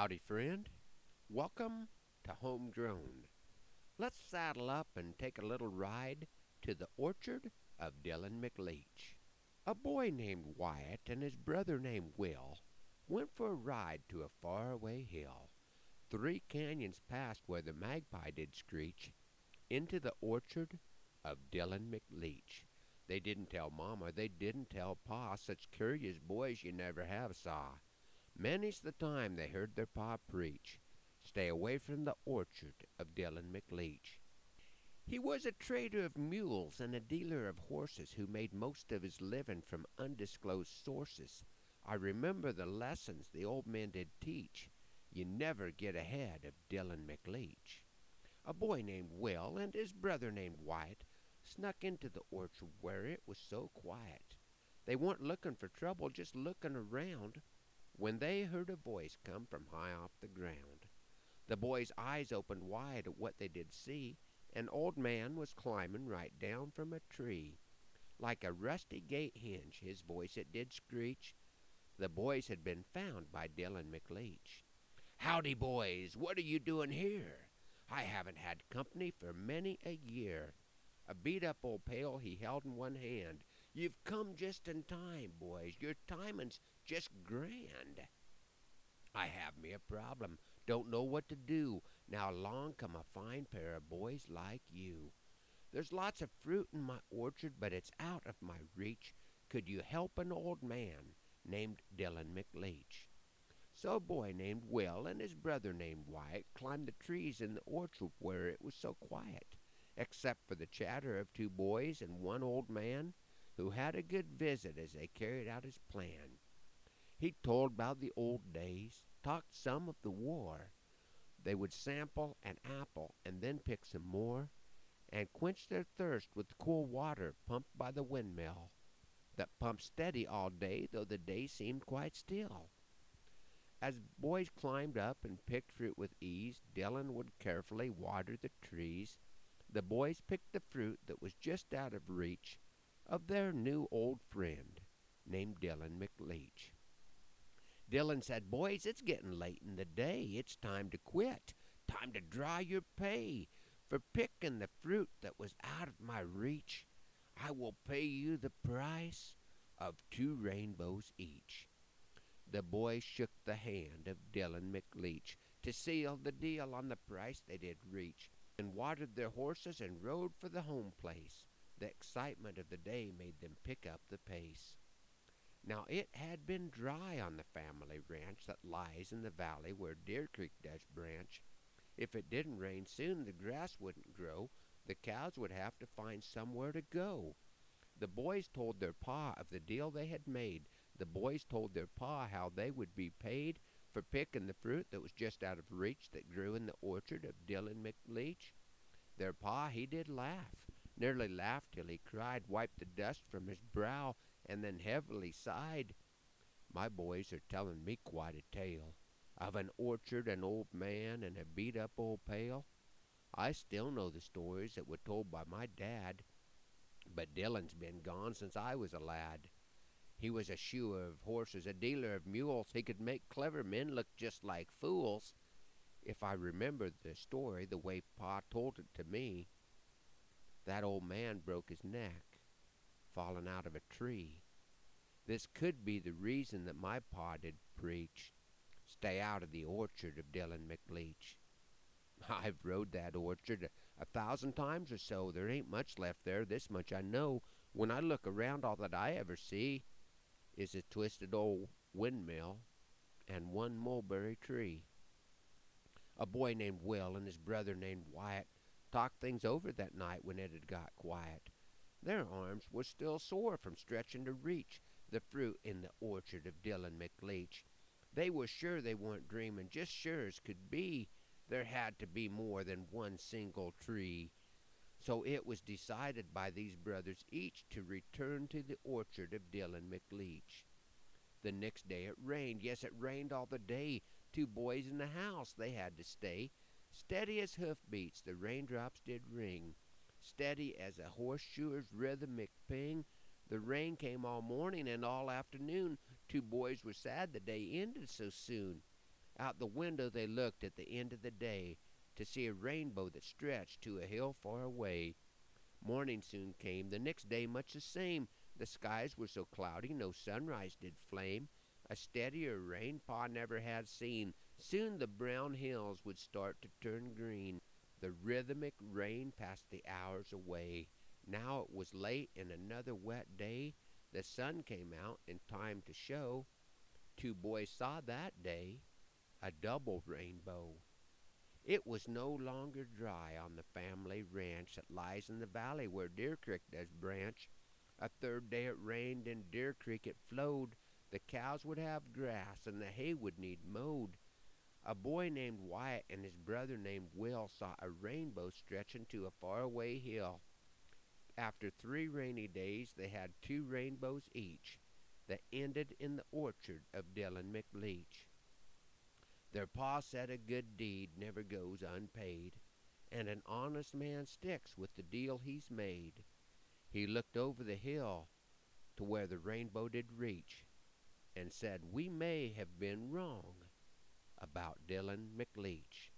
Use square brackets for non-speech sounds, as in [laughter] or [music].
Howdy, friend. Welcome to Homegrown. Let's saddle up and take a little ride to the orchard of Dillon McLeach. A boy named Wyatt and his brother named Will went for a ride to a faraway hill, three canyons past where the magpie did screech, into the orchard of Dillon McLeach. They didn't tell Mama, they didn't tell Pa, such curious boys you never have saw. Many's the time they heard their pa preach, Stay away from the orchard of Dillon McLeach. He was a trader of mules and a dealer of horses who made most of his livin' from undisclosed sources. I remember the lessons the old men did teach. You never get ahead of Dillon McLeach. A boy named Will and his brother named Wyatt snuck into the orchard where it was so quiet. They weren't lookin' for trouble, just lookin' around when they heard a voice come from high off the ground. The boys' eyes opened wide at what they did see. An old man was climbing right down from a tree. Like a rusty gate hinge, his voice it did screech. The boys had been found by Dillon McLeach. Howdy, boys, what are you doing here? I haven't had company for many a year. A beat up old pail he held in one hand. You've come just in time, boys. Your timin's just grand. I have me a problem, don't know what to do. Now along come a fine pair of boys like you. There's lots of fruit in my orchard, but it's out of my reach. Could you help an old man named Dillon McLeach? So a boy named Will and his brother named Wyatt climbed the trees in the orchard where it was so quiet, except for the chatter of two boys and one old man who had a good visit as they carried out his plan. He told about the old days, talked some of the war. They would sample an apple and then pick some more, and quench their thirst with cool water pumped by the windmill, that pumped steady all day, though the day seemed quite still. As boys climbed up and picked fruit with ease, Dillon would carefully water the trees. The boys picked the fruit that was just out of reach of their new old friend named Dillon McLeach. Dillon said, Boys, it's gettin' late in the day. It's time to quit. Time to dry your pay for pickin' the fruit that was out of my reach. I will pay you the price of two rainbows each. The boys shook the hand of Dillon McLeach to seal the deal on the price they did reach, and watered their horses and rode for the home place. The excitement of the day made them pick up the pace. Now it had been dry on the family ranch that lies in the valley where Deer Creek does branch. If it didn't rain soon, the grass wouldn't grow. The cows would have to find somewhere to go. The boys told their pa of the deal they had made. The boys told their pa how they would be paid for picking the fruit that was just out of reach that grew in the orchard of Dillon McLeach. Their pa, he did laugh, nearly laughed till he cried, wiped the dust from his brow, and then heavily sighed. My boys are telling me quite a tale of an orchard, an old man, and a beat up old pail. I still know the stories that were told by my dad, but Dillon's been gone since I was a lad. He was a shoer of horses, a dealer of mules. He could make clever men look just like fools. If I remember the story the way Pa told it to me, that old man broke his neck falling out of a tree. This could be the reason that my pa did preach, Stay out of the orchard of Dillon McLeach. [laughs] I've rode that orchard a, a thousand times or so. There ain't much left there, this much I know. When I look around, all that I ever see is a twisted old windmill and one mulberry tree. A boy named Will and his brother named Wyatt talked things over that night when it had got quiet. Their arms were still sore from stretching to reach the fruit in the orchard of Dillon McLeach. They were sure they weren't dreaming, just sure as could be. There had to be more than one single tree. So it was decided by these brothers each to return to the orchard of Dillon McLeach. The next day it rained. Yes, it rained all the day. Two boys in the house, they had to stay. Steady as hoofbeats, the raindrops did ring steady as a horseshoer's rhythmic ping. The rain came all morning and all afternoon. Two boys were sad the day ended so soon. Out the window they looked at the end of the day to see a rainbow that stretched to a hill far away. Morning soon came, the next day much the same. The skies were so cloudy, no sunrise did flame. A steadier rain Pa never had seen. Soon the brown hills would start to turn green. The rhythmic rain passed the hours away. Now it was late in another wet day. The sun came out in time to show. Two boys saw that day a double rainbow. It was no longer dry on the family ranch that lies in the valley where Deer Creek does branch. A third day it rained and Deer Creek it flowed. The cows would have grass and the hay would need mowed. A boy named Wyatt and his brother named Will saw a rainbow stretching to a faraway hill. After three rainy days, they had two rainbows each that ended in the orchard of Dillon McLeach. Their pa said a good deed never goes unpaid, and an honest man sticks with the deal he's made. He looked over the hill to where the rainbow did reach, and said, We may have been wrong about Dillon McLeach.